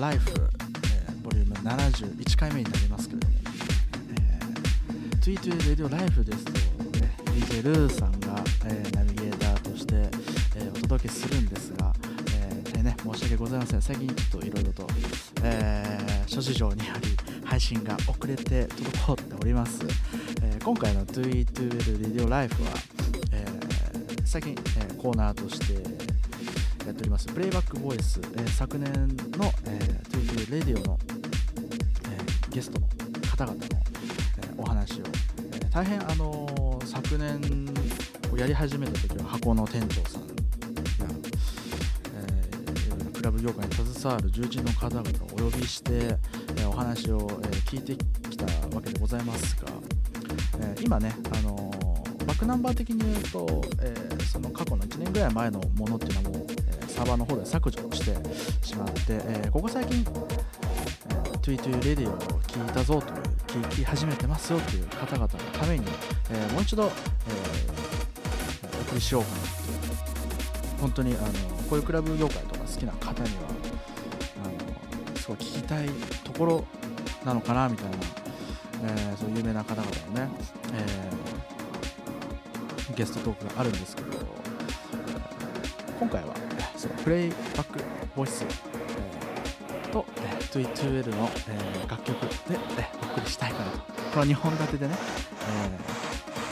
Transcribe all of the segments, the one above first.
Radio Life、えーボリューム71回目になりますけれども、えー、Tweet2L Radio Life ですと、ね、DJ ルーさんが、えーナビゲーターとして、えーお届けするんですが、えーね、申し訳ございません。最近ちょっといろいろと、えー諸事情にあり配信が遅れて滞っております、えー今回の Tweet2L Radio Life は、えー最近、えーコーナーとしてております。プレイバックボイス、えー昨年の、えー、TVL レディオの、えーゲストの方々の、えーお話を、えー大変、あのー昨年をやり始めた時は箱の店長さんや、えークラブ業界に携わる重鎮の方々をお呼びして、えーお話を、えー聞いてきたわけでございますが、えー今ね、あのーバックナンバー的に言うと、えーその過去の1年ぐらい前のものっていうのはもう、えサーバーの方で削除してしまって、えーここ最近、えー、トゥイトゥレディオを聞いたぞという聞き始めてますよという方々のために、えーもう一度、えーお送りしようかなっていう。本当にあのこういうクラブ業界とか好きな方にはあのすごい聞きたいところなのかなみたいな、えーそういう有名な方々のね、えーゲストトークがあるんですけど、今回はプレイバックボイス、えー。と、えー、212L の、えー楽曲で、えーお送りしたいかなと。この2本立てでね、え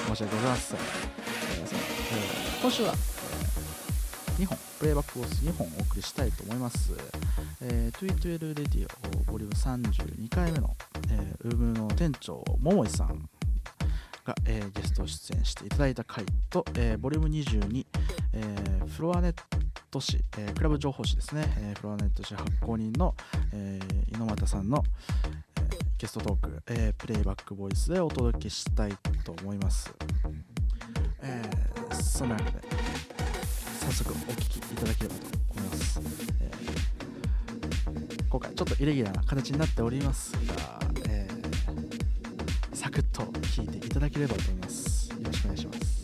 ー。申し訳ございません、えーえー今週は、え2本プレイバックボイス2本お送りしたいと思います、えー、212L レディオボリューム32回目の、えー、ウームの店長桃井さんが、えーゲスト出演していただいた回と、えーボリューム22、えーフロアネット誌、えークラブ情報誌ですね、えーフロアネット誌発行人の、えー猪俣さんの、えゲストトーク、えプレイバックボイスでお届けしたいと思います。えそんなわけで、早速お聞きいただければと思います。え今回ちょっとイレギュラーな形になっておりますが、えーサクッと聞いていただければと思います。よろしくお願いします。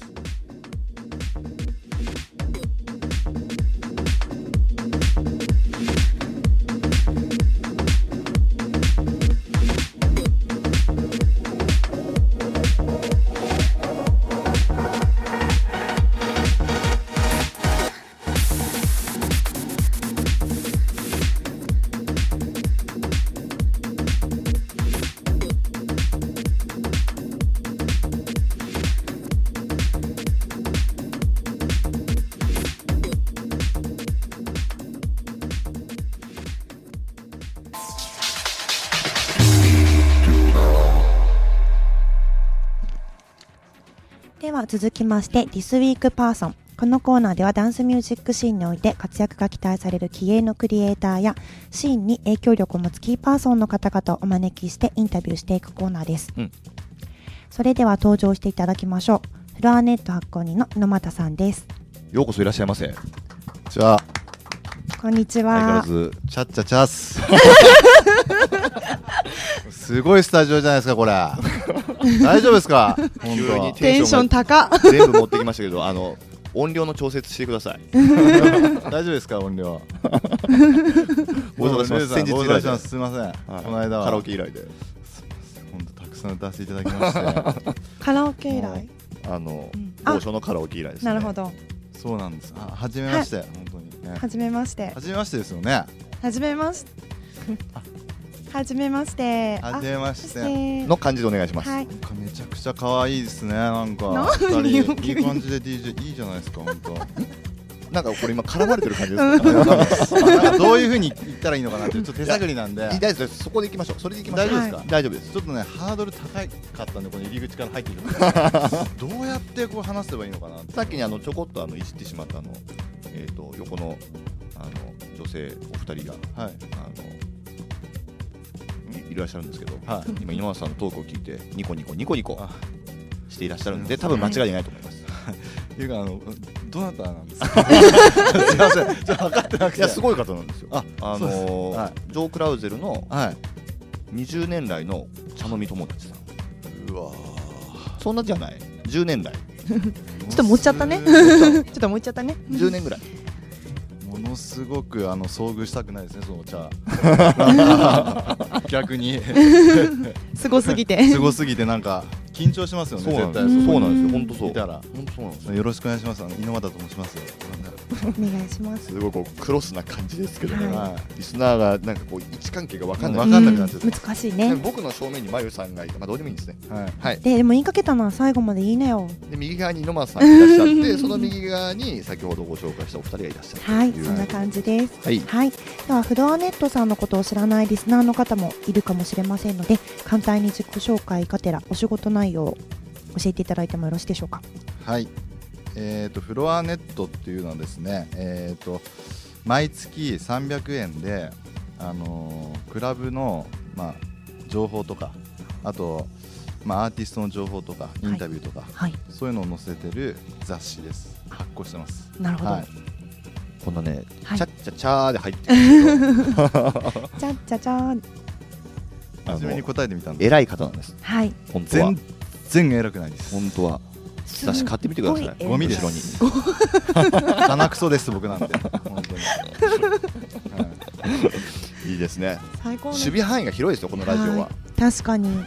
は続きまして、This Week Person。このコーナーではダンスミュージックシーンにおいて活躍が期待される気鋭のクリエイターやシーンに影響力を持つキーパーソンの方々をお招きしてインタビューしていくコーナーです。うんそれでは登場していただきましょう。フロアネット発行人の野俣さんです。ようこそいらっしゃいませ。じゃあ、こんにち相変わらは。ず、チャッチャチャっす。すごいスタジオじゃないですか、これ。大丈夫ですか？本急に当。テンション高っ。全部持ってきましたけど、あの音量の調節してください。大丈夫ですか、音量。ご無沙汰します。先日す。すみません。はいこの間は。カラオケ以来で、本当たくさん歌わせていただきまして。カラオケ以来？あのうんあ某所のカラオケ以来です、ね。なるほ。ど。そうなんです。あ、はじめまして、本当にね。はじめましては。じめましてですよね。はじめまして。はじめまして。はじめまして。の感じでお願いします。はい。なんかめちゃくちゃ可愛いですね。なんか いい感じで DJ いいじゃないですか。本当。なんかこれ今絡まれてる感じです か。どういう風に言ったらいいのかなってちょっと手探りなんでいい大丈夫です。そこで行きましょう。それで行きましょう。大丈夫ですか大丈夫です。ちょっとねハードル高かったんでこの入り口から入っていくのどうやってこう話せばいいのかなってさっきにあのちょこっとあのいじってしまったあのえっ、と横のあの女性お二人がはいあのいいらっしゃるんですけど、はい。今井上さんのトークを聞いてニコニコニコニコあ。していらっしゃるんで多分間違いないと思います。いうかあのどなたなんですか？すいません。ちょっと分かってなくて。いやすごい方なんですよ。ああのーはジョー・クラウゼルのはい。20年来の茶飲み友達さん。うわそんなじゃない。10年来。ちょっと持っちゃったね。もちょっともういっちゃったね。10年ぐらい。のすごくあの遭遇したくないですねそのお茶逆に。すごすぎて。すごすぎてなんか緊張しますよねそうなんです絶対。そうなんですよ。本当そう。いたら。本当そうなんですよ。よろしくお願いします。あの猪俣と申しますお願いします。すごいこうクロスな感じですけどね、ははリスナーがなんかこう位置関係が分かん。ない、わかんなくなっちゃったうん。難しいね。僕の正面にまゆさんがいて、まあ、どうでもいいんですね。いはい。はい。ででも言いかけたのは最後までいいなよ。で右側に野間さんいらっしゃって その右側に先ほどご紹介したお二人がいらっしゃるはいそんな感じです。はい。はい、ではフロアネットさんのことを知らないリスナーの方もいるかもしれませんので簡単に自己紹介がてらお仕事内容を教えていただいてもよろしいでしょうか。はい、えー、とフロアネットっていうのはですね、えー、と毎月300円で、あのークラブの、まあ、情報とかあと、まあ、アーティストの情報とかインタビューとか、はい。そういうのを載せてる雑誌です。発行してます。なるほど、はい。こんなね、はい。チャッチャチャーで入ってる。んですけどじゃっちゃじゃー初めに答えてみたんで偉い方なんです。はい。本当は。全然偉くないです。本当は雑誌買ってみてください。ゴミでに。鼻くそです僕なんて。本当に、はい。いいですね。最高の守備範囲が広いですよこのラジオは、はい。確かに。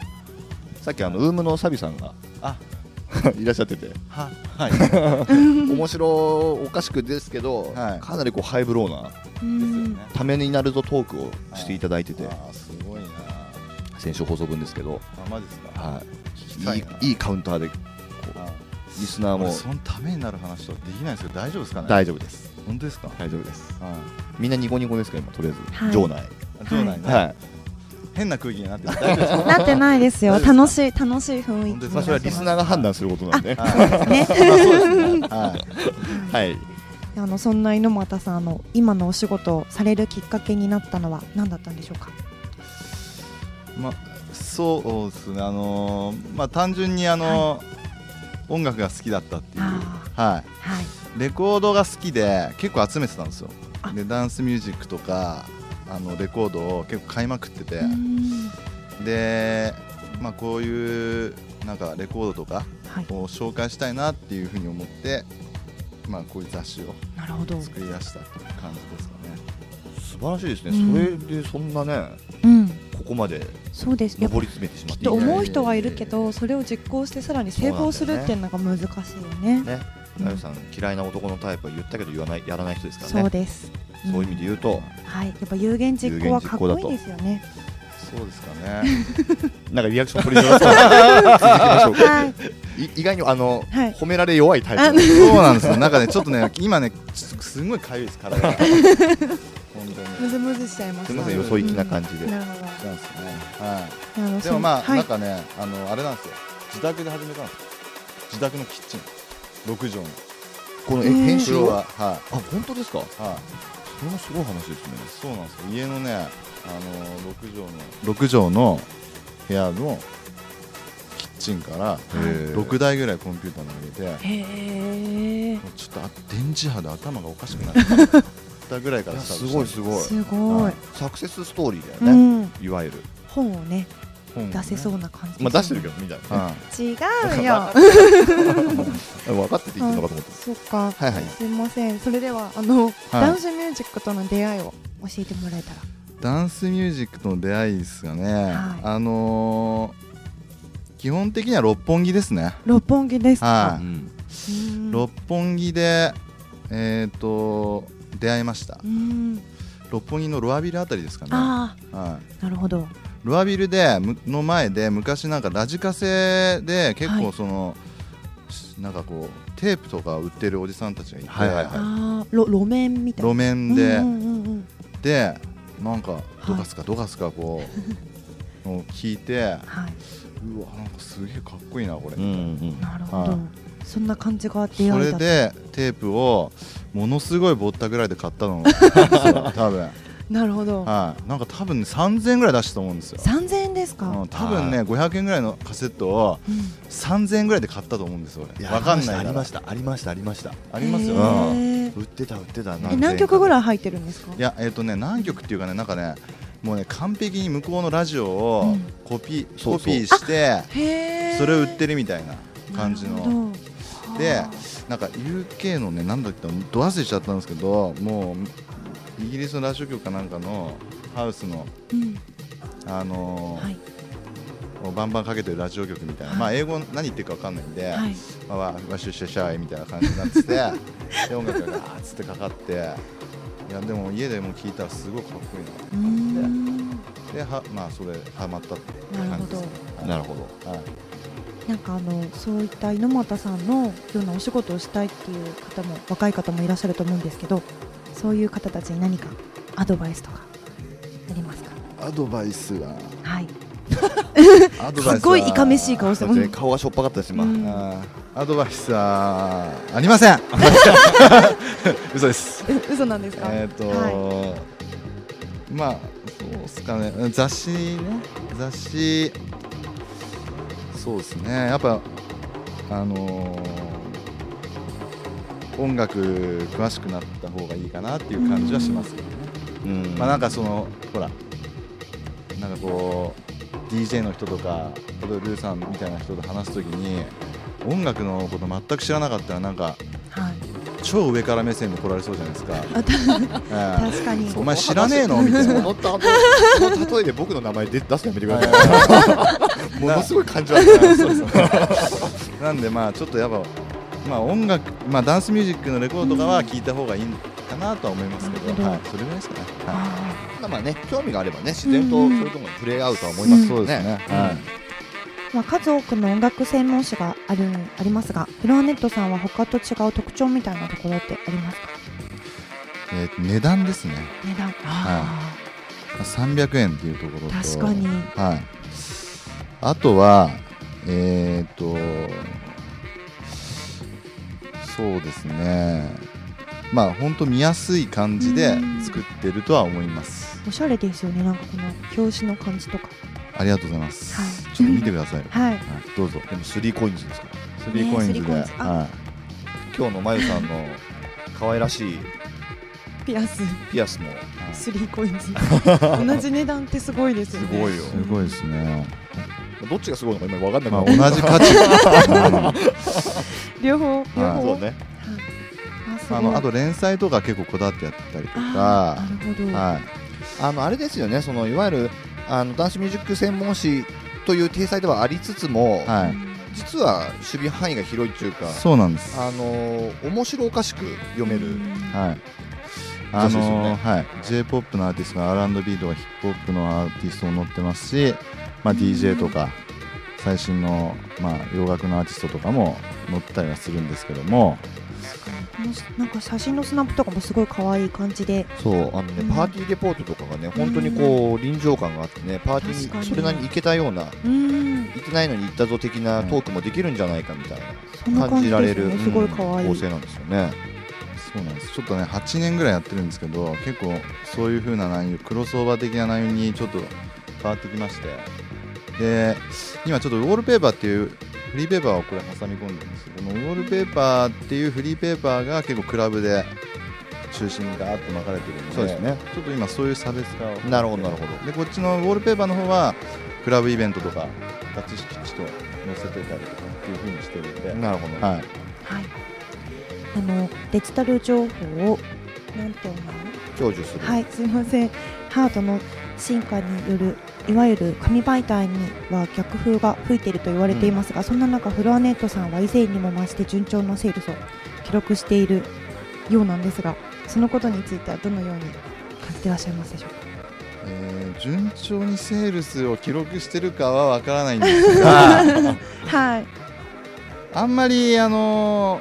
さっきあのウームのサビさんがあ。いらっしゃってて。は。はい。面白おかしくですけど、はい。かなりこうハイブローなためになるぞトークをしていただいてて、すごいな。先週放送分ですけど、あマジですか。は、い。な。いいいいカウンターであリスナーも。俺そのためになる話とかできないですけど大丈夫ですかね？大丈夫です。本当ですか？大丈夫です。はい。みんなニコニコですけど今とりあえず、はい。場内。あ場内ね。はい。変な空気になって なってないですよ。楽しい楽しい雰囲気。まあそれはリスナーが判断することなんで。はい。はい。あのそんな猪俣さんあの今のお仕事をされるきっかけになったのは何だったんでしょうか？まあそうですね。あのーまあ単純にあのー音楽が好きだったっていう。あはい。はい。レコードが好きで結構集めてたんですよ。あ。でダンスミュージックとかあのレコードを結構買いまくってて、うん。で、まあ、こういうなんかレコードとかはい。を紹介したいなっていうふうに思って、まあ、こういう雑誌を作り出したっていう感じですかね。素晴らしいですね、うん。それでそんなねうんここまでそうです。やっぱ上り詰めてしまっきってね思う人はいるけどそれを実行してさらに成功するっていうのが難しいよね。ね。うんさん嫌いな男のタイプは言ったけど言わないやらない人ですからね。そうです。そういう意味で言うと、はい。やっぱ有言実行はかっこいいですよね。そうですかね。なんかリアクション取りづらそう。続きましょう。かはい。い意外にあの、はい。褒められ弱いタイプあなんでそうなんですよ。なんかね、ちょっとね、今ね、すすごい痒いです、体が。本当に。むずむずしちゃいますすみませんよそ行きな感じで、うんなるほそうなんですね。はい。でもまあ、はいなんかね、あの、あれなんですよ。自宅で始めたんですよ。自宅のキッチン。六畳の。このええー編集は？それは、はあ本当ですか？い。はい。それもすごい話ですねそうなんですよ。家のね、あの、六畳の。六畳の？部屋の。キッチンから、へー六台ぐらいコンピューターに入れて。へえもうちょっとあ電磁波で頭がおかしくなったぐらいからいやスタートす。ごいすごい。すごい。はい。サクセスストーリーうだよね、ん。いわゆる、本をね本出せそうな感じ。まあ、出してるけどみたいな、は違うよ。分かってて言ってるのかと思って。そっか。はいはい。すいません。それではあのダンスミュージックとの出会いを教えてもらえたら。いダンスミュージックとの出会いですがね、はい。あのー基本的には六本木ですね、六本木ですか。六本木でえっ、と出会いました。うん。六本木のロアビルあたりですかね、あはあなるほど。い、ロアビルでむの前で昔なんかラジカセで結はい。構その、なんかこうテープとか売ってるおじさんたちがいて、はいはいはい。ああ路路面みたいな。路面で、うんうんうんうん。でなんかどかすかどかすかこう のを聞いてはい。うわなんかすげえかっこいいなこれ、うんうんなるほど。はい。そんな感じが出そ会いだったれでテープをものすごいぼったぐらいで買ったの。多分。なるほど。はい。なんか多分ね3000円ぐらい出したと思うんですよ、三千円ですか？うん、多分ね500円ぐらいのカセットをうん。3000円ぐらいで買ったと思うんですよいや俺わかんないありましたありましたありました。ありますよ。へねー売ってた売ってた。何曲ぐらい入ってるんですか？いやえっ、とね何曲っていうかねなんかねもうね完璧に向こうのラジオうをん。コピ,、そうそう。コピーしてそれを売ってるみたいな感じの。なるほど。でなんか UK のねなんだっけど忘れちゃったんですけどもうイギリスのラジオ局かなんかのハウスのうん。あのーはい。バンバンかけてるラジオ局みたいな、はい。まあ英語何言ってるかわかんないんで、はい。まあ、わわしゅしゃしゃいみたいな感じになってて で音楽がガーッつってかかっていやでも家でも聞いたらすごいかっこいいなうーん。ではまあそれハマったって感じですなるほど。はい。なるほどはいなんかあのそういった猪俣さんのようなお仕事をしたいっていう方も若い方もいらっしゃると思うんですけどそういう方たちに何かアドバイスとかありますか？アドバイスははい。すごいいかめしい顔してます。ね顔がしょっぱかったです今、うん。あー。アドバイスはありません。嘘です。う 嘘なんですか？えっ、と、はまあそうっすかね。雑誌ね。雑誌そうですね。やっぱあのー音楽詳しくなった方がいいかなっていう感じはしますけどね、うん。まあなんかそのほらなんかこう DJ の人とか例えばルーさんみたいな人と話すときに音楽のこと全く知らなかったらなんかい、はい、超上から目線で来られそうじゃないですか。確かに。お前知らねえの？みたいな。そのたその例えで僕の名前で出すのやめてくださいものすごい感じ悪いな。んでまあちょっとやっぱまあ音楽まあダンスミュージックのレコードとかは聞いた方がいいかなとは思いますけど、なるほど。はい、それぐらいですかね。はあまあね興味があればね自然とうん。そういうところにプレイアウトは思いい、ますよそうですね。はい。ーまあ、数多くの音楽専門誌があるありますがフロアネットさんは他と違う特徴みたいなところってありますか？えーと値段ですね。値段。あ300円っていうところと。確かに。はい。あとはえっ、とそうですね。まあ本当見やすい感じで作ってるとは思います。ーおしゃれですよね。なんかこの表紙の感じとか。ありがとうございます。はい。ちょっと見てください。はい。はい、どうぞ。でもスリーコインズですかスリーコインズで、は今日のまゆさんの可愛らしいピアス。ピアスも。スリーコインズ。同じ値段ってすごいですよね。すごいよ。い、すごいですね。どっちがすごいのか今分かんないまあ同じ価値。両方両はい。方そうね。あのあと連載とか結構こだわってやったりとあか、ーなるほど、はい。あのあれですよね。そのいわゆるあのダンスミュージック専門誌という体裁ではありつつも、はい。実は守備範囲が広いっていうかそうなんです。あの面白おかしく読める、はい。あ難しいですよね。のはい、J-POP のアーティストが R&B とかヒップホップのアーティストも載ってますし、まあ、うん DJ とか最新の、まあ、洋楽のアーティストとかも載ったりはするんですけども、なんか写真のスナップとかもすごい可愛い感じで。そうあのね、うん。パーティーレポートとかがね本当にこう臨場感があってねパーティーにそれなりに行けたようなうん。行ってないのに行ったぞ的なトークもできるんじゃないかみたいな感じられる、ですねすごい可愛い、うん構成なんですよね。そうなんです。ちょっとね8年ぐらいやってるんですけど結構そういう風な内容クロスオーバー的な内容にちょっと変わってきましてで今ちょっとウォールペーパーっていうフリーペーパーをこれ挟み込んでるんです。けどこのウォールペーパーっていうフリーペーパーが結構クラブで中心にガーッと巻かれてるんでそうですね。ちょっと今そういう差別化を。なるほどなるほど。でこっちのウォールペーパーの方はクラブイベントとかガチキチと載せてたりとかっていう風にしてるんで、なるほど、はい、はい、あのデジタル情報をなんて読むの享受する、はいすいません。ハードの進化によるいわゆる紙媒体には逆風が吹いていると言われていますが、そんな中フロアネットさんは以前にも増して順調なセールスを記録しているようなんですがそのことについてはどのように感じていらっしゃいますでしょうか？えー順調にセールスを記録してるかはわからないんですが はい。あんまりあの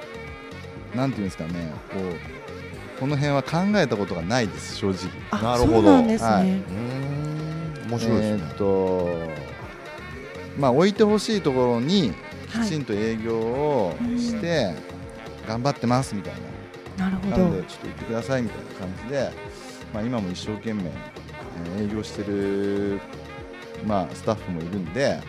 ーなんていうんですかねこうこの辺は考えたことがないです正直。あなるほど。そうなんですね、はい面白いですね、えーっとまあ置いてほしいところにはい。きちんと営業をして、頑張ってますみたいな。なるほなのでどちょっと行ってくださいみたいな感じで、まあ、今も一生懸命、えー営業してる、まあ、スタッフもいるんで、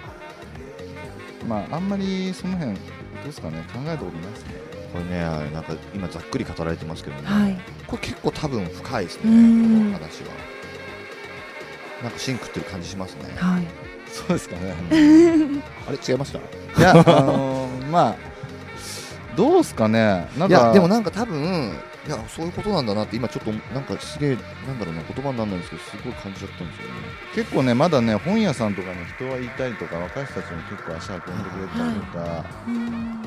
まあ、あんまりその辺どうですかね。考えたことないですね。これねなんか今ざっくり語られてますけどね、はい。これ結構多分深いですうねん。この話はなんかシンクってる感じしますね。はい。そうですかね。あれ違いました？いや、あのー まあどうすかね。なんいかやでもなんか多分いやそういうことなんだなって今ちょっとなんかすげえなんだろうな言葉にならないんですけどすごい感じちゃったんですよね。結構ねまだね本屋さんとかに人はいたりとか若い人たちも結構足運んでくれたりとか、うん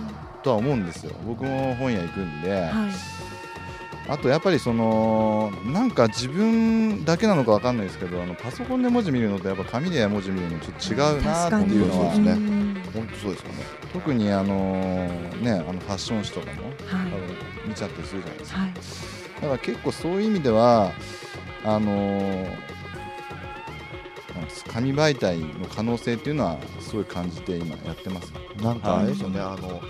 とは思うんですよ。僕も本屋行くんで、はいあとやっぱりそのなんか自分だけなのかわかんないですけどあのパソコンで文字見るのとやっぱ紙で文字見るのちょっと違うなっていうのは、確かにうん。本当そうですよね。特にあのねあのファッション誌とかも、はい。あの見ちゃったりするじゃないですか。はい。だから結構そういう意味ではあのー紙媒体の可能性っていうのはすごい感じて今やってますなんかあれですよね、あの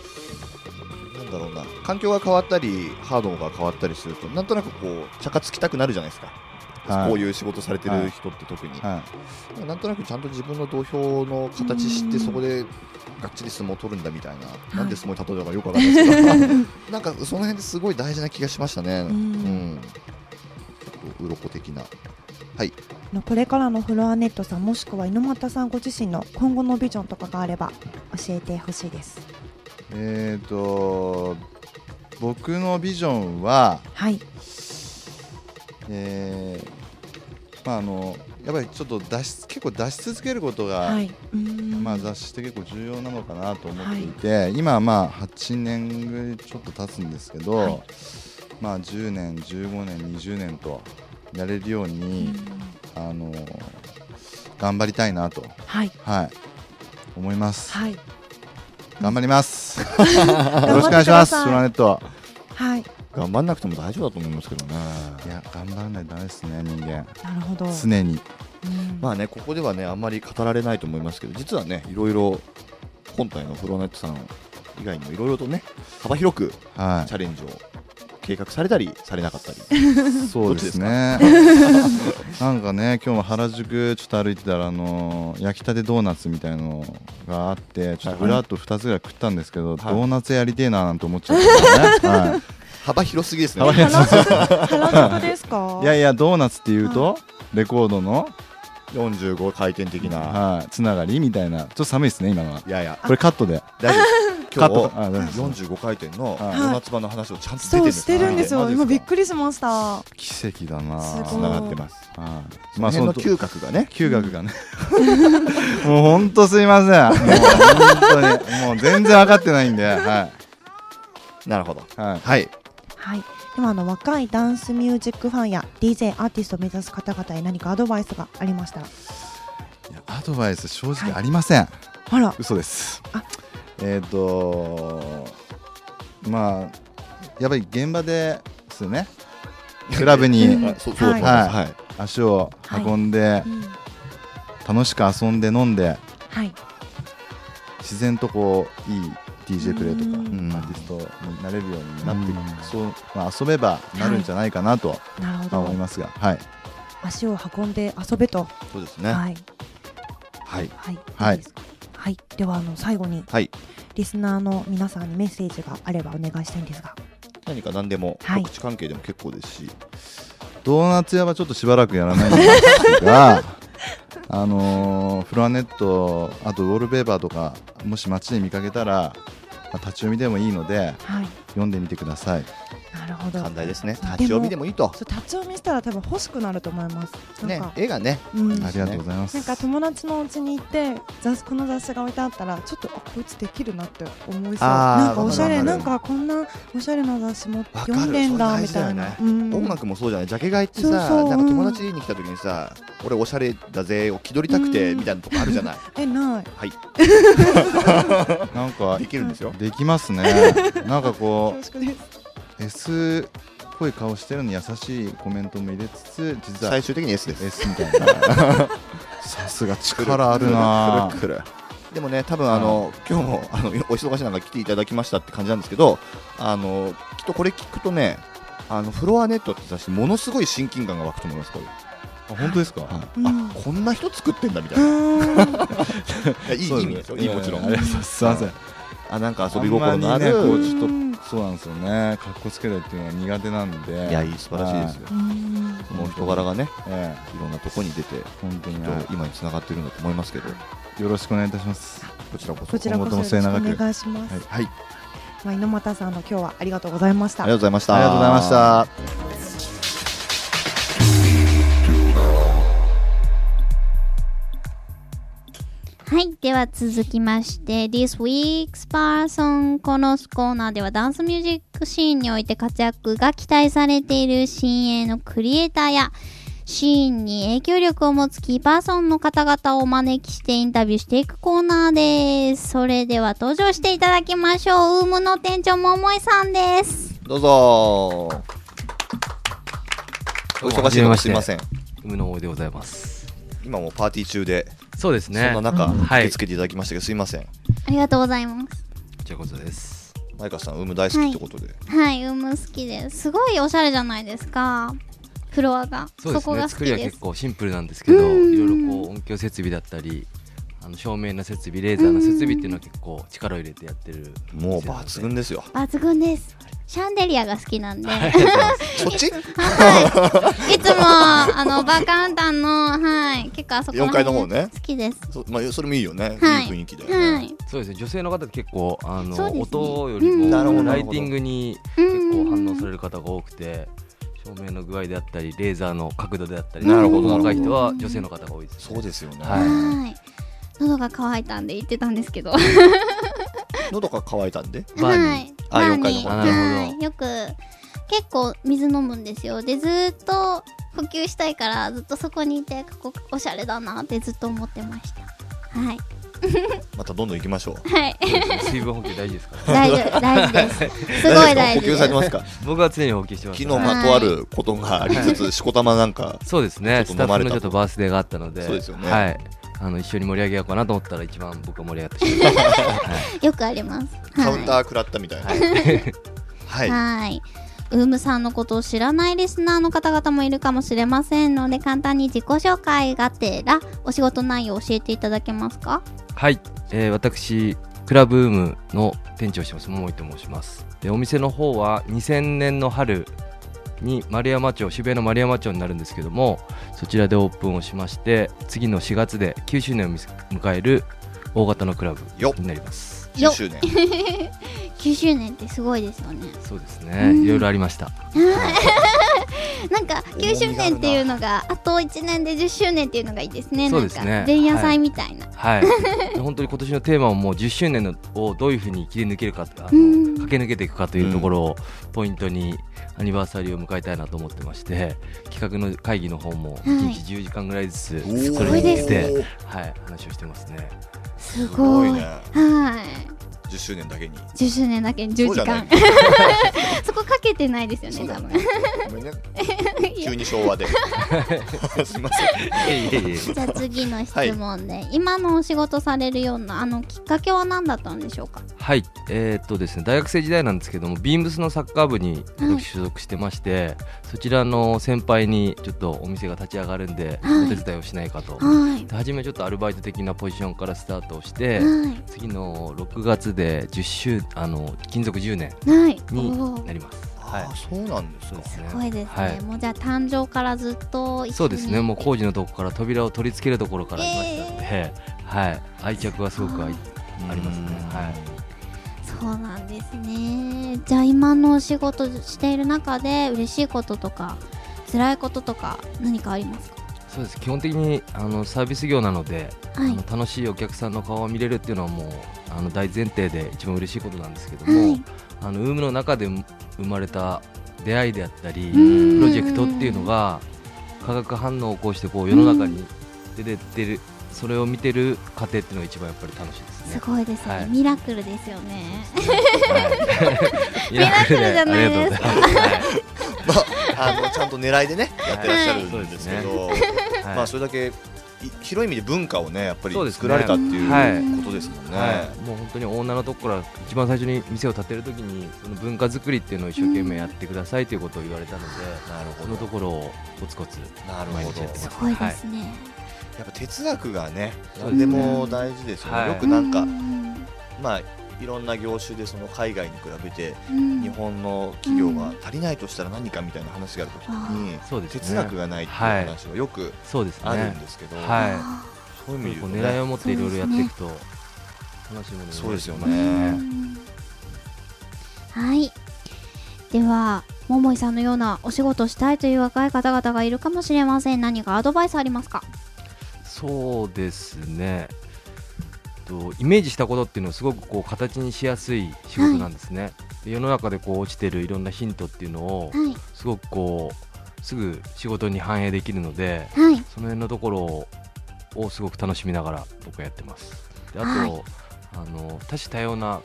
だろうな。環境が変わったりハードが変わったりするとなんとなくこう茶化つきたくなるじゃないですか、はい。こういう仕事されてる人って特に、はなんとなくちゃんと自分の土俵の形知ってうん。そこでがっちり相撲を取るんだみたいな、なんで相撲に例えたかよくわかんないですけど。なんかその辺ですごい大事な気がしましたね、ん。うん。ちょっと鱗的な。はい。これからのフロアネットさんもしくは猪俣さんご自身の今後のビジョンとかがあれば教えてほしいです。いえっ、と僕のビジョンははい。えーまああのやっぱりちょっと出し結構出し続けることが、はい。うん。まあ、雑誌って結構重要なのかなと思っていて、今はまあ8年ぐらいちょっと経つんですけど、はい。まあ、10年、15年、20年とやれるように、あの頑張りたいなと、はい。はい、思います。はい頑張ります。よろしくお願いします。フラネット。はい頑張んなくても大丈夫だと思いますけどねいや、頑張らないとダメですね、人間。なるほど常に。うんまあねここではねあんまり語られないと思いますけど実はねいろいろ本体のフローネットさん以外にもいろいろとね幅広くはチャレンジを計画されたりされなかったり。い。そうですね。なんかね、今日も原宿ちょっと歩いてたら、あの焼きたてドーナツみたいのがあって、ちょっとふらっと2つぐらい食ったんですけど、ドーナツやりてえななんて思っちゃったんですね。はい。幅広すぎですね。幅広原宿ですか？いやいやドーナツっていうとレコードの、45回転的な。はい、つながりみたいな。ちょっと寒いですね今のは。いやいや。これカットで。大丈夫今日あ大丈夫です45回転のドはい。ーナツ版の話をちゃんと出てる。そうんですしてるんですよ今びっかくりしました。奇跡だな。すごい。つながってます。はい。まあそのの嗅覚がね。嗅覚がね。もう本当すいません。もう本当に。もう全然分かってないんで。はなるほど。いはい。はい。はい。ではあの若いダンスミュージックファンや DJ アーティストを目指す方々へ何かアドバイスがありましたら。いやアドバイス正直ありません、あら。嘘です。あえっ、とまあやっぱり現場ですね。クラブに。はいはい。はい。足を運んで、うん。楽しく遊んで飲んではい。自然とこういい DJ プレイとか、うん。アーティストになれるようになっていく、うん。そうまあ、遊べばなるんじゃないかなとなるほど。まあ思いますが、はい、足を運んで遊べと。そうですね。はい。はい。はい。はいいですか？はい。ではあの最後にはい。リスナーの皆さんにメッセージがあればお願いしたいんですが。何か何でもはい。告知関係でも結構ですしドーナツ屋はちょっとしばらくやらないんですが あのーフロアネットあとウォールペーパーとかもし街で見かけたら、まあ立ち読みでもいいのではい。読んでみてくださいなるほど。寛大ですね。立ち読みでもいいと。そう立ち読みしたら多分欲しくなると思います。ね。か、絵がね。うん。ありがとうございます。なんか友達のお家に行って雑この雑誌が置いてあったらちょっとあこいつできるなって思いそう。なんかおしゃれなんかこんなおしゃれな雑誌も読んでんだみたいな、ね。うん。音楽もそうじゃない。ジャケ買いってさそうそう。なんか友達家に来た時にさ俺おしゃれだぜを気取りたくてうん。みたいなとこあるじゃない。えない。はい。なんかできるんですよ。できますね。なんかこ恐縮です。う S っぽい顔してるのに優しいコメントも入れつつ実は最終的に S です。S みたいな。さすが力あるなくるくるくるでもね多分あの、今日もあのお忙しい中来ていただきましたって感じなんですけどあのきっとこれ聞くとねあのフロアネットって雑誌ものすごい親近感が湧くと思いますこれ、あ本当ですか、うん。あこんな人作ってんだみたういな。いやい意味ですよ。いいもちろん。すすいません。あなんか遊び心のああんまるりねこうちょっとうんそうなんですよね。かっこつけたいっていうのは苦手なんで。いやいい素晴らしいですよ。うんその人柄がねえいろんなとこに出てえ本当に、きっと今につながってるんだと思いますけど。よろしくお願いいたします。こちらこそこちらこそ今後とも末永く。お願いします、はい。まあ、猪俣さんの今日はありがとうございました。ありがとうございました。ありがとうございましたはい。では続きまして、This Week's Person このコーナーではダンスミュージックシーンにおいて活躍が期待されている新鋭のクリエイターやシーンに影響力を持つキーパーソンの方々をお招きしてインタビューしていくコーナーです。それでは登場していただきましょう。ウームの店長桃井さんです。どうぞお忙しいのすいません無の思いでございます。今もパーティー中でそうですね。そんな中、はい受け付けていただきましたけどすいませんありがとうございます。こちらこそです。マイカさんウーム大好きってことで、はい、ウーム好きです。すごいおしゃれじゃないですか。フロアが。そうですね。こが好きです作りは結。構シンプルなんですけど、うんいろいろこう音響設備だったり、あの照明の設備、レーザーの設備っていうのは結構力を入れてやってる。もう抜群ですよ抜群です。シャンデリアが好きなんで。そっち？はい。いつも、あの、バーカウンターの、はい。結構あそこ4階の方ね好きです。そ,、まあ、それもいいよね、はいい、い雰囲気だよね、はい。そうですね。女性の方って結構あの、ね音よりうんなるほどもライティングにう結構ん反応される方が多くて。照明の具合であったり、レーザーの角度であったり、なるほど若い人は女性の方が多いです、ね。そうですよね、はいはい。喉が渇いたんで言ってたんですけど。喉が渇いたんで？バーにはい。あバー4階のに方はい。よく、結構水飲むんですよ。で、ずーっと補給したいから、ずっとそこにいて、ここおしゃれだなってずっと思ってました。はい。またどんどん行きましょう。はい。水分補給大事ですから、ね。大丈夫、大事です。すごい大補事です。給されてます。か僕は常に補給してます、昨日まあとあることがありつつ、しこたまなんかそうです。ね、ちょスタッフっと飲まれたとのちょっとバースデーがあったので、そうです。よねはい、あの一緒に盛り上げようかなと思ったら、一番僕が盛り上がってしまいました。はいよくあります。カウンター。ー食らったみたいなはいはい、はい。ウームさんのことを知らないリスナーの方々もいるかもしれませんので、簡単に自己紹介がてら、お仕事内容を教えていただけますか？はい、えー私、クラブームの店長をしてます、桃井と申します。でお店の方は2000年の春に丸山町、渋谷の丸山町になるんですけども、そちらでオープンをしまして、次の4月で9周年を迎える大型のクラブよになります。10周年9 周年ってすごいですよね。そうですね、いろいろありました。なんか9周年っていうのがあと1年で10周年っていうのがいいですね。そうですねなんか前夜祭みたいな。はい、で本当に今年のテーマはもう10周年のをどういうふうに切り抜けるかあの、うん駆け抜けていくかというところをポイントにアニバーサリーを迎えたいなと思ってまして企画の会議の方も1日10時間ぐらいずつそれに向けすて、はい、話をしてますね。すすご。いねはい。10周年だけに。10周年だけに10時間。そこかけてないですよね、多分。ごめんね。急に昭和で。すいません。じゃあ次の質問で、今のお仕事されるようなあのきっかけは何だったんでしょうか？はい、えーっとですね、大学生時代なんですけども、ビームスのサッカー部にはい所属してまして、そちらの先輩にちょっとお店が立ち上がるんで、はいお手伝いをしないかと。はい。で初めちょっとアルバイト的なポジションからスタートをして、はい。次の6月で10周あの勤続10年はい。になります。あーそうなんですかそうですね。すごいですね、はいもうじゃあ誕生からずっと一緒にそうですね。もう工事のとこから扉を取り付けるところからいましたので、はい、愛着はすごくありますね。はい。そうなんですね。じゃあ今のお仕事している中で嬉しいこととか辛いこととか何かありますか？そうです。基本的にあのサービス業なので、はい。あの楽しいお客さんの顔を見れるっていうのはもうあの大前提で一番嬉しいことなんですけども、はい。あのウームの中で生まれた出会いであったり、うん。プロジェクトっていうのが化学反応を起こしてこう世の中に出てってる、それを見てる過程っていうのが一番やっぱり楽しいね。すごいですね、はい。ミラクルですよね。はい、ミラクルじゃないです。かありがとうございます。まあ、あのちゃんと狙いでねやってらっしゃるんですけど、はい。はいまあそれだけい広い意味で文化をねやっぱり作られたっていうはいことですもんね。はい、もう本当にオーナーのとこから一番最初に店を建てるときにその文化作りっていうのを一生懸命やってくださいということを言われたので、なるほど。そのところをコツコツなるほど。毎日やってます。すごいですね、やっぱ哲学がね何でも大事ですよね。はい。よくなんか、うん。まあいろんな業種でその海外に比べてうん。日本の企業が足りないとしたら何かみたいな話があるときに、哲学がないっていう話がよくあるんですけど、はい。あそういう意味で狙いを持っていろいろやっていくと楽しいものになるそうですよね。はい。では、桃井さんのようなお仕事したいという若い方々がいるかもしれません。何かアドバイスありますか？そうですねとイメージしたことっていうのをすごくこう形にしやすい仕事なんですね、で世の中でこう落ちてるいろんなヒントっていうのをはい。すごくこうすぐ仕事に反映できるのではい。その辺のところをすごく楽しみながら僕はやってますであと、はいあの多種多様な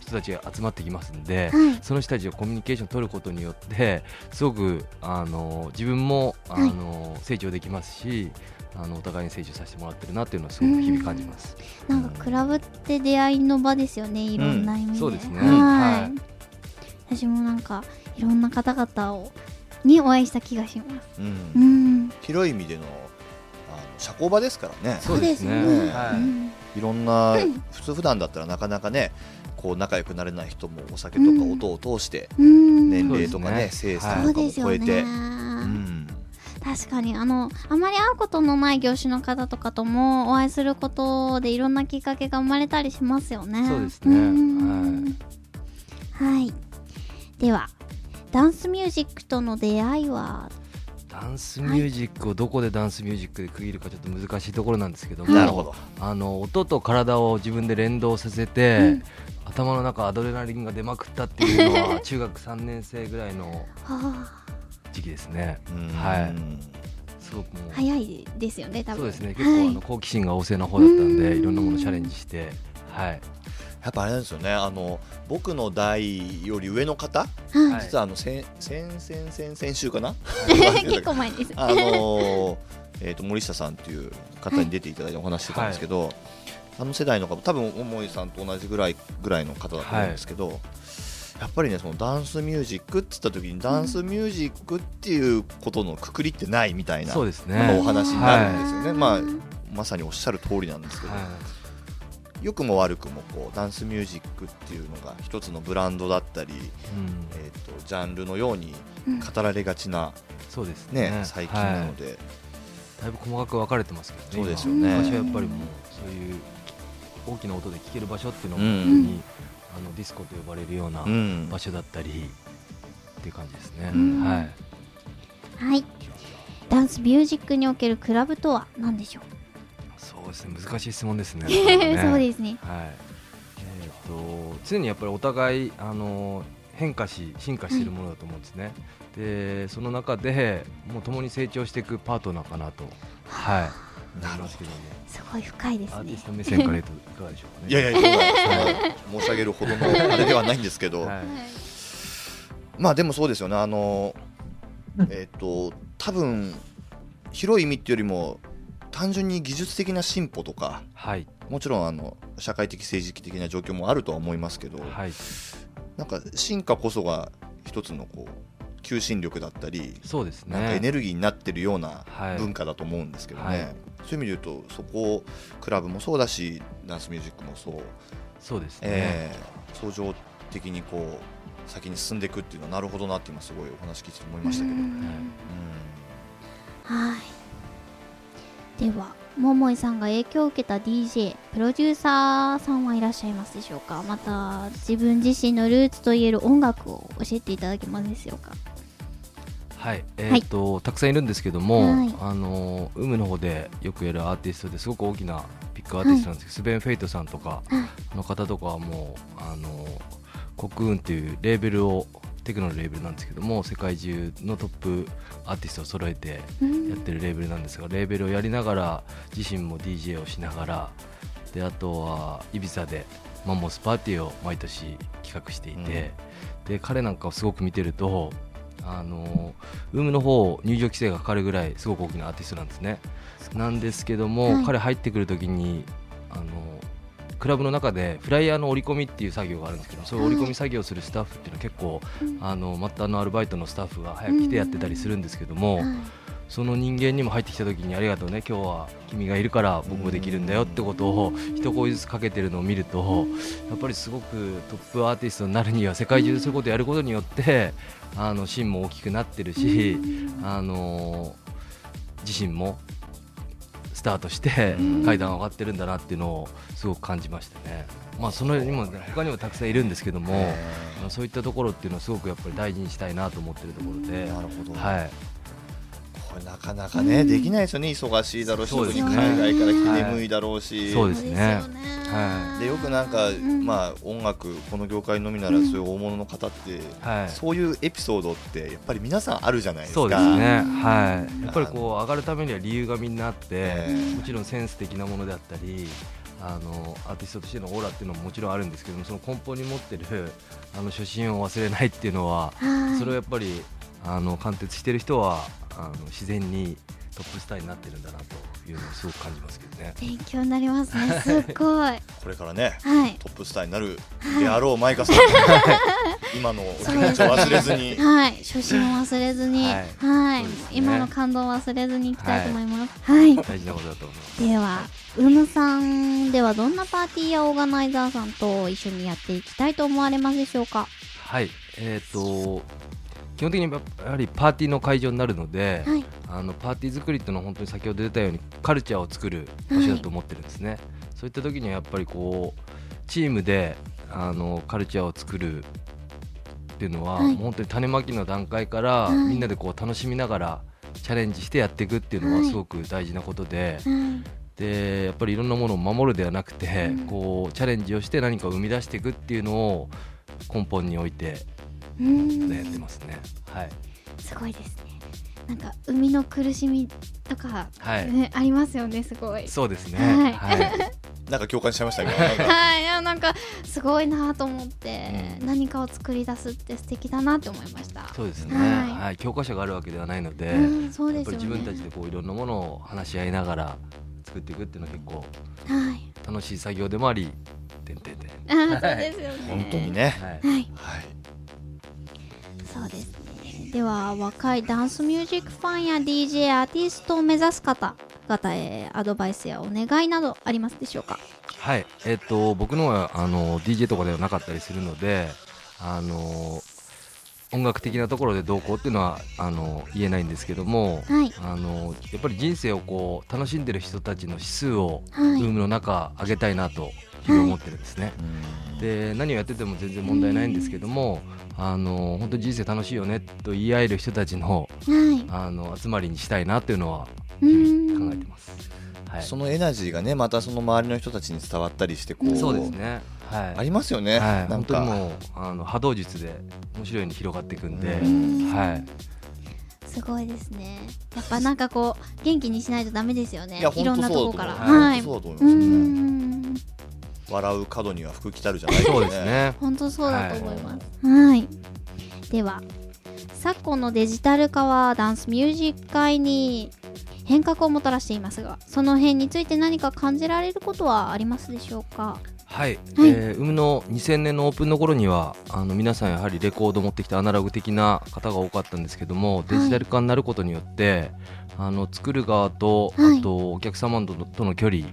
人たちが集まってきますんで、はい。その人たちがコミュニケーションを取ることによってすごくあの自分もあの、成長できますしあのお互いに成長させてもらってるなっていうのはすごく日々感じます。なんかクラブって出会いの場ですよね、いろんな意味で。そうですねはい。はい私もなんかいろんな方々をにお会いした気がします。うんうん。広い意味でのあの社交場ですからねそうですね。はいうんいろんな普通普段だったらなかなかねこう仲良くなれない人もお酒とか音を通してうん。年齢とかね性差とかもですよね。超えて、うん確かにあのあまり会うことのない業種の方とかともお会いすることでいろんなきっかけが生まれたりしますよね。そうですね。ん。はい。ではダンスミュージックとの出会いは？ダンスミュージックをどこでダンスミュージックで区切るかちょっと難しいところなんですけども、なるほど。あの音と体を自分で連動させて、うん。頭の中アドレナリンが出まくったっていうのは 中学3年生ぐらいのは時期ですね。うん。はい。すごくもう。あ早いですよね多分。そうですね。結構、はいあの好奇心が旺盛な方だったんでうん。いろんなものチャレンジして。はい。やっぱあれなんですよね。あの僕の代より上の方、実はあの先先先先先週かな？結構前です。あのーえー、と森下さんという方に出ていただいてお話ししてたんですけど、あの世代の方多分桃井さんと同じぐらいぐらいの方だと思うんですけど、やっぱりねそのダンスミュージックって言った時にダンスミュージックっていうことのくくりってないみたいなそうですなんかおね話になるんですよね、はい。まあまさにおっしゃる通りなんですけど、は良くも悪くもこうダンスミュージックっていうのが一つのブランドだったり、いうん。えー、とジャンルのようにうん。語られがちな、そうですね。ね最近なので、はい。だいぶ細かく分かれてますけどねそうですよね。今昔はやっぱりもうそういう大きな音で聴ける場所っていうのに、あのディスコと呼ばれるようなうん。場所だったりっていう感じですね、うん。はい。はい。ダンスミュージックにおけるクラブとは何でしょう？そうですね。難しい質問ですね。そうですね。はい。えー、と常にやっぱりお互いあの変化し進化しているものだと思うんですね、でその中でもう共に成長していくパートナーかなと。はい思いますけどもすごい深いですね。アーティス。ト目線から言うといかがでしょうかね。いやいや、申し上げるほどのあれではないんですけど、はい。まあでもそうですよね、あのえっ、と多分広い意味っていうよりも単純に技術的な進歩とか、はい。もちろんあの社会的政治的な状況もあるとは思いますけど、はい。なんか進化こそが一つのこう求心力だったり、そうですね。なんかエネルギーになってるようなはい。文化だと思うんですけどね、はいそういう意味で言うとそこをクラブもそうだしダンスミュージックもそう、そうですね、えー相乗的にこう先に進んでいくっていうのはなるほどなって今すごいお話聞いてて思いましたけど、ううんん。はい。では、桃井さんが影響を受けた DJ、プロデューサーさんはいらっしゃいますでしょうか？また、自分自身のルーツといえる音楽を教えていただけますでしょうか？はい、えーとたくさんいるんですけども、はい。あのー、有無の方でよくやるアーティストですごく大きなビッグアーティストなんですけど、スベン・フェイトさんとかはいの方とかはもう、あのー、 Cocoon っていうレーベルをテクノのレーベルなんですけども世界中のトップアーティストを揃えてうんやってるレーベルなんですがレーベルをやりながら自身も DJ をしながらであとはイビザでマンモスパーティーを毎年企画していて、で彼なんかをすごく見てるとあの WOMB の方入場規制がかかるぐらいすごく大きなアーティストなんですね。なんですけども、はい。彼入ってくるときにあのクラブの中でフライヤーの折り込みっていう作業があるんですけどそうい。う折り込み作業をするスタッフっていうのは結構、うん。あの末端のアルバイトのスタッフが早く来てやってたりするんですけども、はいその人間にも入ってきた時にありがとうね今日は君がいるから僕もできるんだよってことを一声ずつかけてるのを見るとやっぱりすごくトップアーティストになるには世界中でそういうことをやることによってあの芯も大きくなってるしあの自身もスタートしてうん階段上がってるんだなっていうのをすごく感じましたね。まあそのようにも他にもたくさんいるんですけども、まあそういったところっていうのはすごくやっぱり大事にしたいなと思ってるところで、なるほど、はい。これなかなかね、できないですよね。忙しいだろうし特に海外から来てはい。眠いだろうし、そうですね。はでよくなんか、ん。まあ音楽この業界のみならずそういう大物の方って、はい。そういうエピソードってやっぱり皆さんあるじゃないですか。そうですね。はい。やっぱりこう上がるためには理由がみんなあってえ、え。もちろんセンス的なものであったり。あのアーティストとしてのオーラっていうのももちろんあるんですけどもその根本に持ってるあの初心を忘れないっていうのははい。それをやっぱりあの貫徹してる人はあの自然にトップスターになってるんだなというのをすごく感じますけどね。勉強になりますね。すっごい。これからねはい。トップスターになるであろうマイカさん、今のお気持ちを忘れずに。はい、初心を忘れずに、ははい。い、そうですね。今の感動を忘れずにいきたいと思います。はい、大事なことだと思います。では、うむさんではどんなパーティーやオーガナイザーさんと一緒にやっていきたいと思われますでしょうか？はい、えっ、と基本的にやはりパーティーの会場になるので、はい、あのパーティー作りっていうのは本当に先ほど出たようにカルチャーを作る場所だと思ってるんですね。そういった時にはやっぱりこうチームであのカルチャーを作るっていうのは、はい。本当に種まきの段階から、はい。みんなでこう楽しみながらチャレンジしてやっていくっていうのははい。すごく大事なことで、はい、でやっぱりいろんなものを守るではなくて、うんこうチャレンジをして何かを生み出していくっていうのを根本に置いてうん。やってますね。はい、すごいですね。なん。か海の苦しみとか、はいねありますよね、すごい。そうですね。はいはいなん。か共感しちゃいましたけどはい、いやなん。かすごいなと思って、うん。何かを作り出すって素敵だなって思いました。そうですね、はいはい教科書があるわけではないので、うん、そうですよね。自分たちでこういろん。なものを話し合いながら作っていくっていうのは結構はい。楽しい作業でもあり、てん。てん。てん。あそうですよね。本当に。ね、はい、はい、はい、そうですね。では、若いダンスミュージックファンや DJ アーティストを目指す方々へアドバイスやお願いなどありますでしょうか？はい、えっ、と僕のはあの DJ とかではなかったりするので、あの音楽的なところでどうこうっていうのはあの言えないんですけども、はい。あのやっぱり人生をこう楽しんでる人たちの指数をはいブームの中上げたいなと日々思ってるんですね。で何をやってても全然問題ないんですけども、あの本当に人生楽しいよねと言い合える人たちのはい。あの集まりにしたいなっていうのは考えてます。はい、そのエナジーがねまたその周りの人たちに伝わったりしてこうそうですね。はい。ありますよね、はい、なんか本当にもうあの波動術で面白いように広がっていくんで、うんはい、すごいですね。やっぱなんかこう、元気にしないとダメですよね。いやいろんなと本当そうこから。だと思う、はい。そうだとう思いますね、ん。笑う角には福来たるじゃないですかそうですね。本当そうだと思います。はい。では、昨今のデジタル化はダンスミュージック界に変革をもたらしていますが、その辺について何か感じられることはありますでしょうか？はい、はいえー、海の2000年のオープンの頃にはあの皆さんやはりレコード持ってきてアナログ的な方が多かったんですけども、デジタル化になることによってあの作る側と、はいあとお客様とのとの距離イ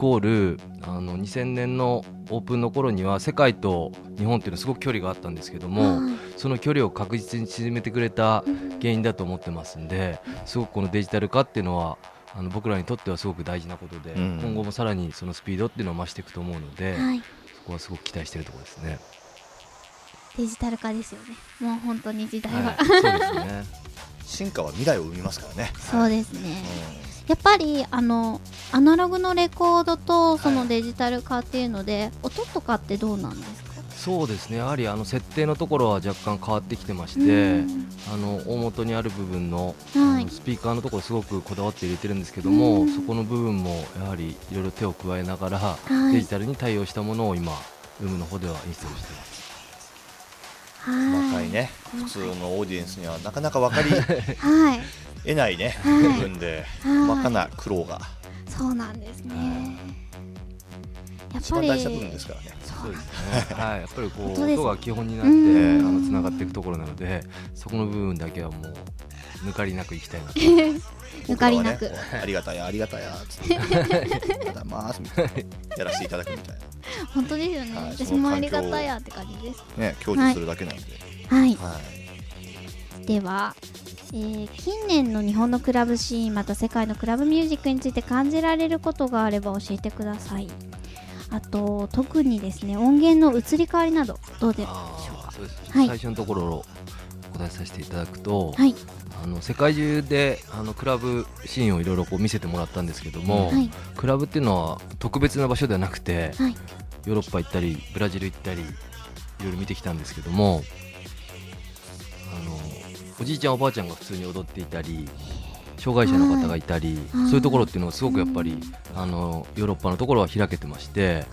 コールあの2000年のオープンの頃には世界と日本っていうのはすごく距離があったんですけども、はいその距離を確実に縮めてくれた原因だと思ってますんですごくこのデジタル化っていうのはあの僕らにとってはすごく大事なことで、うん今後もさらにそのスピードっていうのを増していくと思うので、はい。そこはすごく期待しているところですね。デジタル化ですよね。もう本当に時代は。はい、そうですね。進化は未来を生みますからね、そうですね。やっぱりあのアナログのレコードとそのデジタル化っていうので、音とかってどうなんですか？そうですね。やはりあの設定のところは若干変わってきてまして、うん。あの大元にある部分の、はい。あのスピーカーのところすごくこだわって入れてるんですけども、うん。そこの部分もやはりいろいろ手を加えながら、はい。デジタルに対応したものを今ルームの方ではインストールしてます。細かいね。普通のオーディエンスにはなかなか分かり はい得ないねはい。部分で。はい。細かな苦労が。そうなんですね。やっぱり。一番大事な部分ですからね。そうです。ね。はい、やっぱりこう音が基本になってうん。あの繋がっていくところなので、そこの部分だけはもう抜かりなくいきたいなと。抜かりなく。ありがたやありがたやつって。ますみたいな。やらせていただくみたい本当ですよね、はい。私もありがたやって感じです。なね享受するだけなんで。はい。はい。ではえー近年の日本のクラブシーンまた世界のクラブミュージックについて感じられることがあれば教えてください。あと特にですね音源の移り変わりなどどうでしょうか？はい。最初のところをお答えさせていただくと、はい。あの世界中であのクラブシーンをいろいろこう見せてもらったんですけども、はい。クラブっていうのは特別な場所ではなくて、はい。ヨーロッパ行ったりブラジル行ったりいろいろ見てきたんですけどもおじいちゃんおばあちゃんが普通に踊っていたり障害者の方がいたり、はいそういうところっていうのはすごくやっぱり、あのヨーロッパのところは開けてまして、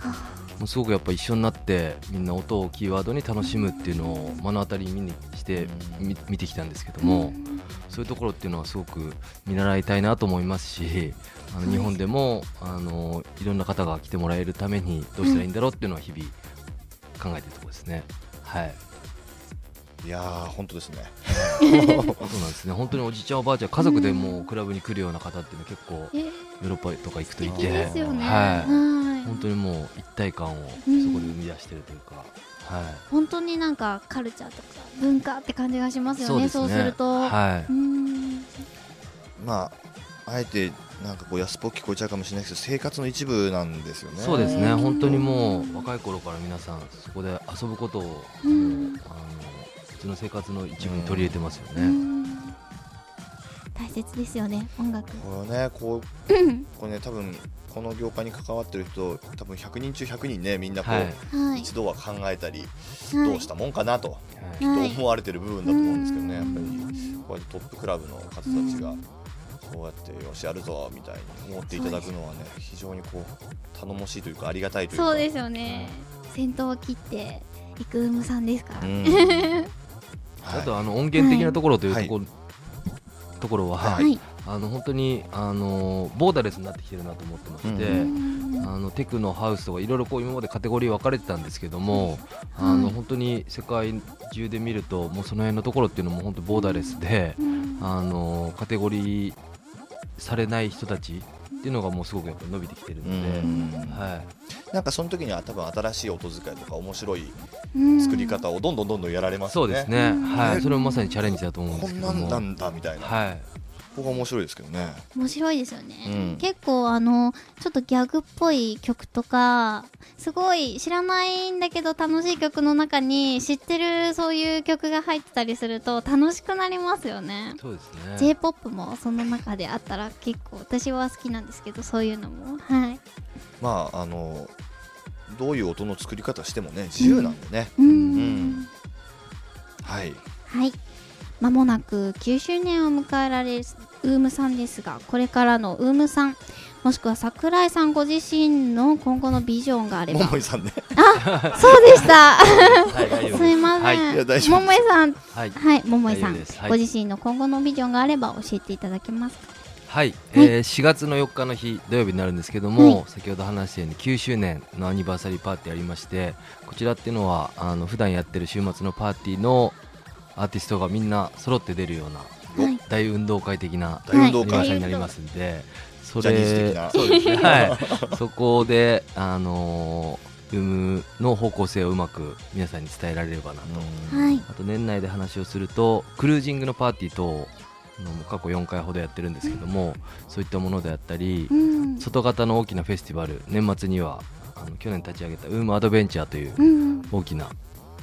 もうすごくやっぱ一緒になってみんな音をキーワードに楽しむっていうのを目の当たりに見にしてみ見てきたんですけども、そういうところっていうのはすごく見習いたいなと思いますしあの日本でもあのいろんな方が来てもらえるためにどうしたらいいんだろうっていうのは日々考えてるところですね。はいいやー本当ですね。そうなんですね。本当におじいちゃんおばあちゃん家族でもうクラブに来るような方っていうのは結構えー。ヨーロッパとか行くといいいてですよね。はい。はい。本当にもう一体感をそこでうん生み出してるというか、はい。本当になんかカルチャーとか文化って感じがしますよね。ですね。そうすると、はい、うん。まああえてなんかこう安っぽく聞こえちゃうかもしれないですけど生活の一部なんですよね。そうですね。うん。本当にもう若い頃から皆さんそこで遊ぶことを、うん。あの普通の生活の一部に取り入れてますよね、うん。大切ですよね音楽。これねこうこれね多分この業界に関わってる人多分100人中100人ねみんなこう、はい。はい。一度は考えたり、はい。どうしたもんかなと、はい。きっと思われてる部分だと思うんですけどね、うん。やっぱりこうやってトップクラブの方たちがこうやってよしやるぞみたいに思っていただくのはね非常にこう頼もしいというかありがたいというか。そうですよね。先頭を切っていくウムさんですから、うん あとあの音源的なところというはいところ,、ところは、はい、あの本当にあのボーダレスになってきてるなと思ってまして、うんあのテクノハウスとかいろいろこう今までカテゴリー分かれてたんですけども、あのはい。本当に世界中で見るともうその辺のところっていうのも本当ボーダレスで、うん。あのカテゴリーされない人たちっていうのがもうすごくやっぱ伸びてきてるので、うん。はい、なんかその時には多分新しい音使いとか面白いうん。作り方をどんどんどんどんやられますよね、そうですね、はい、ねそれもまさにチャレンジだと思うんでこんなすけども。んなんだみたいな、はい、ここが面白いですけどね。面白いですよね、うん。結構あのちょっとギャグっぽい曲とかすごい知らないんだけど楽しい曲の中に知ってるそういう曲が入ってたりすると楽しくなりますよね。そうですね。J p o p もその中であったら結構私は好きなんですけどそういうのも。はい。まああのどういう音の作り方してもね自由なんでね、うん。うん。はい。はいまもなく9周年を迎えられるウームさんですがこれからのウームさんもしくは桜井さんご自身の今後のビジョンがあれば。桃井さんね。そうでした。す。いません、はい。桃井さん。はい。はい桃井さん、ご自身の今後のビジョンがあれば教えていただけますか？はい、えー4月の4日の日土曜日になるんですけども、先ほど話したように9周年のアニバーサリーパーティーありましてこちらっていうのはあの普段やってる週末のパーティーのアーティストがみんな揃って出るようなはい。大運動会的な大運動会、アニバーサリーになりますんで、そジャニーズれ的な。そうですね、はい、そこで、あのー、ウムの方向性をうまく皆さんに伝えられればなと、はい。あと年内で話をするとクルージングのパーティー等のも過去4回ほどやってるんですけども、そういったものであったり、うん。外型の大きなフェスティバル年末にはあの去年立ち上げたウームアドベンチャーといううん。大きな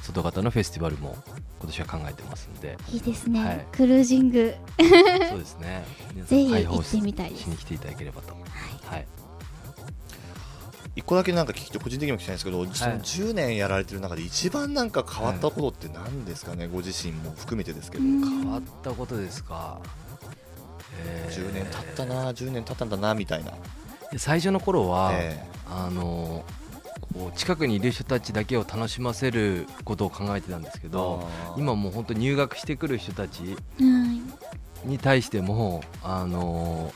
外型のフェスティバルも今年は考えてますんで。いいですね、はい。クルージング。そうですね。ぜひ行ってみたいしに来ていただければと。はい。一個だけなんか聞きて個人的にも聞きたいんですけど、その10年やられてる中で一番なんか変わったことって何ですかね、ご自身も含めてですけど、変わったことですか、えー。10年経ったな10年経ったんだなみたいな、最初の頃は、えあのこう近くにいる人たちだけを楽しませることを考えてたんですけえど今もう本当入学してくる人たちはいに対してもあの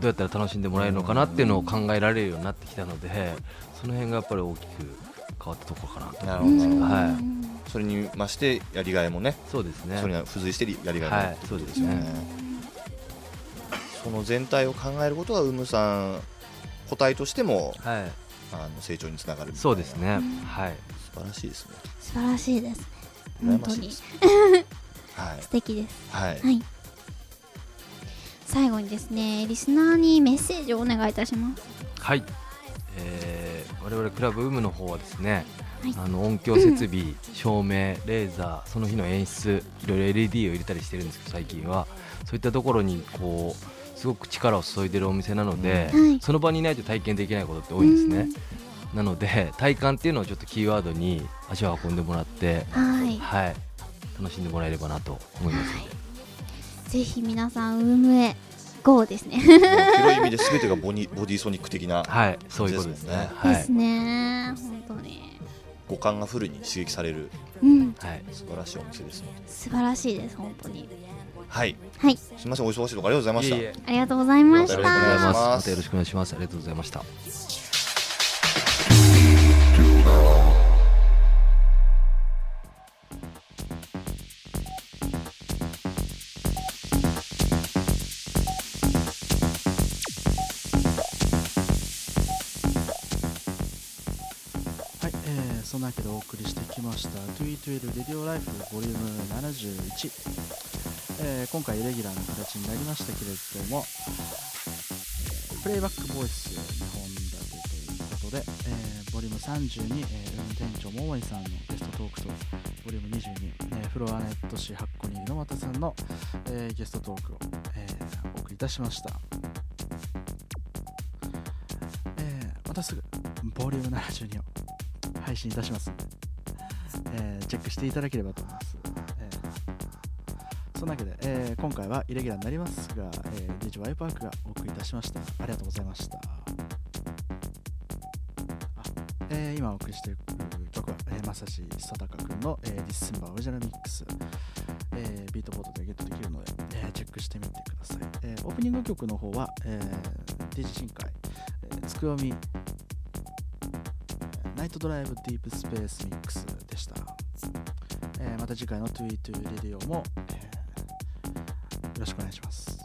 どうやったら楽しんでもらえるのかなっていうのを考えられるようになってきたのでその辺がやっぱり大きく変わったところかなと。なるほど。なるほど、はい。それにましてやりがいもね。そうですね。それには付随してやりがいもあるってことですよね、はいそうその全体を考えることがウムさん個体としてもはいあの成長につながるみたいな。そうですね。はい。素晴らしいですね。素晴らしいです本当に。はい。素敵です。はい。はい。最後にですねリスナーにメッセージをお願いいたします。はい、えー、我々クラブウームの方はですね、はい。あの音響設備、照明、レーザー、その日の演出、いろいろ LED を入れたりしてるんですけど、最近は、そういったところにこうすごく力を注いでるお店なので、はい。その場にいないと体験できないことって多いんですね。なので、体感っていうのをちょっとキーワードに足を運んでもらって、はい。はい、楽しんでもらえればなと思いますので、ぜひ皆さんウームへ GO ですね。広い意味で全てがボニ ボディソニック的なはい、そういうことですね。ですね。本当に。五感がフルに刺激されるうん。はい、素晴らしいお店ですので素晴らしいです本当にはい。はい。すみませんお忙しいところありがとうございました。いえいえ。ありがとうございましよろしくおありがとうございたます。またよろしくお願いします。ありがとうございました。はい、えー、そんなわけでお送りしてきました「212レディオライフボリューム71、えー今回レギュラーな形になりましたけれども、プレイバックボイス2本立てということで、えーボリューム30に、えー運転長桃井さんのゲストトークとボリューム22、えーフロアネット市8個に猪俣さんの、えーゲストトークを、えーお送りいたしました、えーまたすぐボリューム72を配信いたしますので、えーチェックしていただければと思います。そんなわけで、えー今回はイレギュラーになりますが、えー、DJ ワイパークがお送りいたしました。ありがとうございました。えー今お送りしている曲は、えー、まさしさたかくんの、えー、ディッセンバーオリジナルミックス、えービートボードでゲットできるので、えーチェックしてみてください。えーオープニング曲の方は、えー、DJ 新海、えーつくよみナイトドライブディープスペースミックスでした。えーまた次回の22レディオも、よろしくお願いします。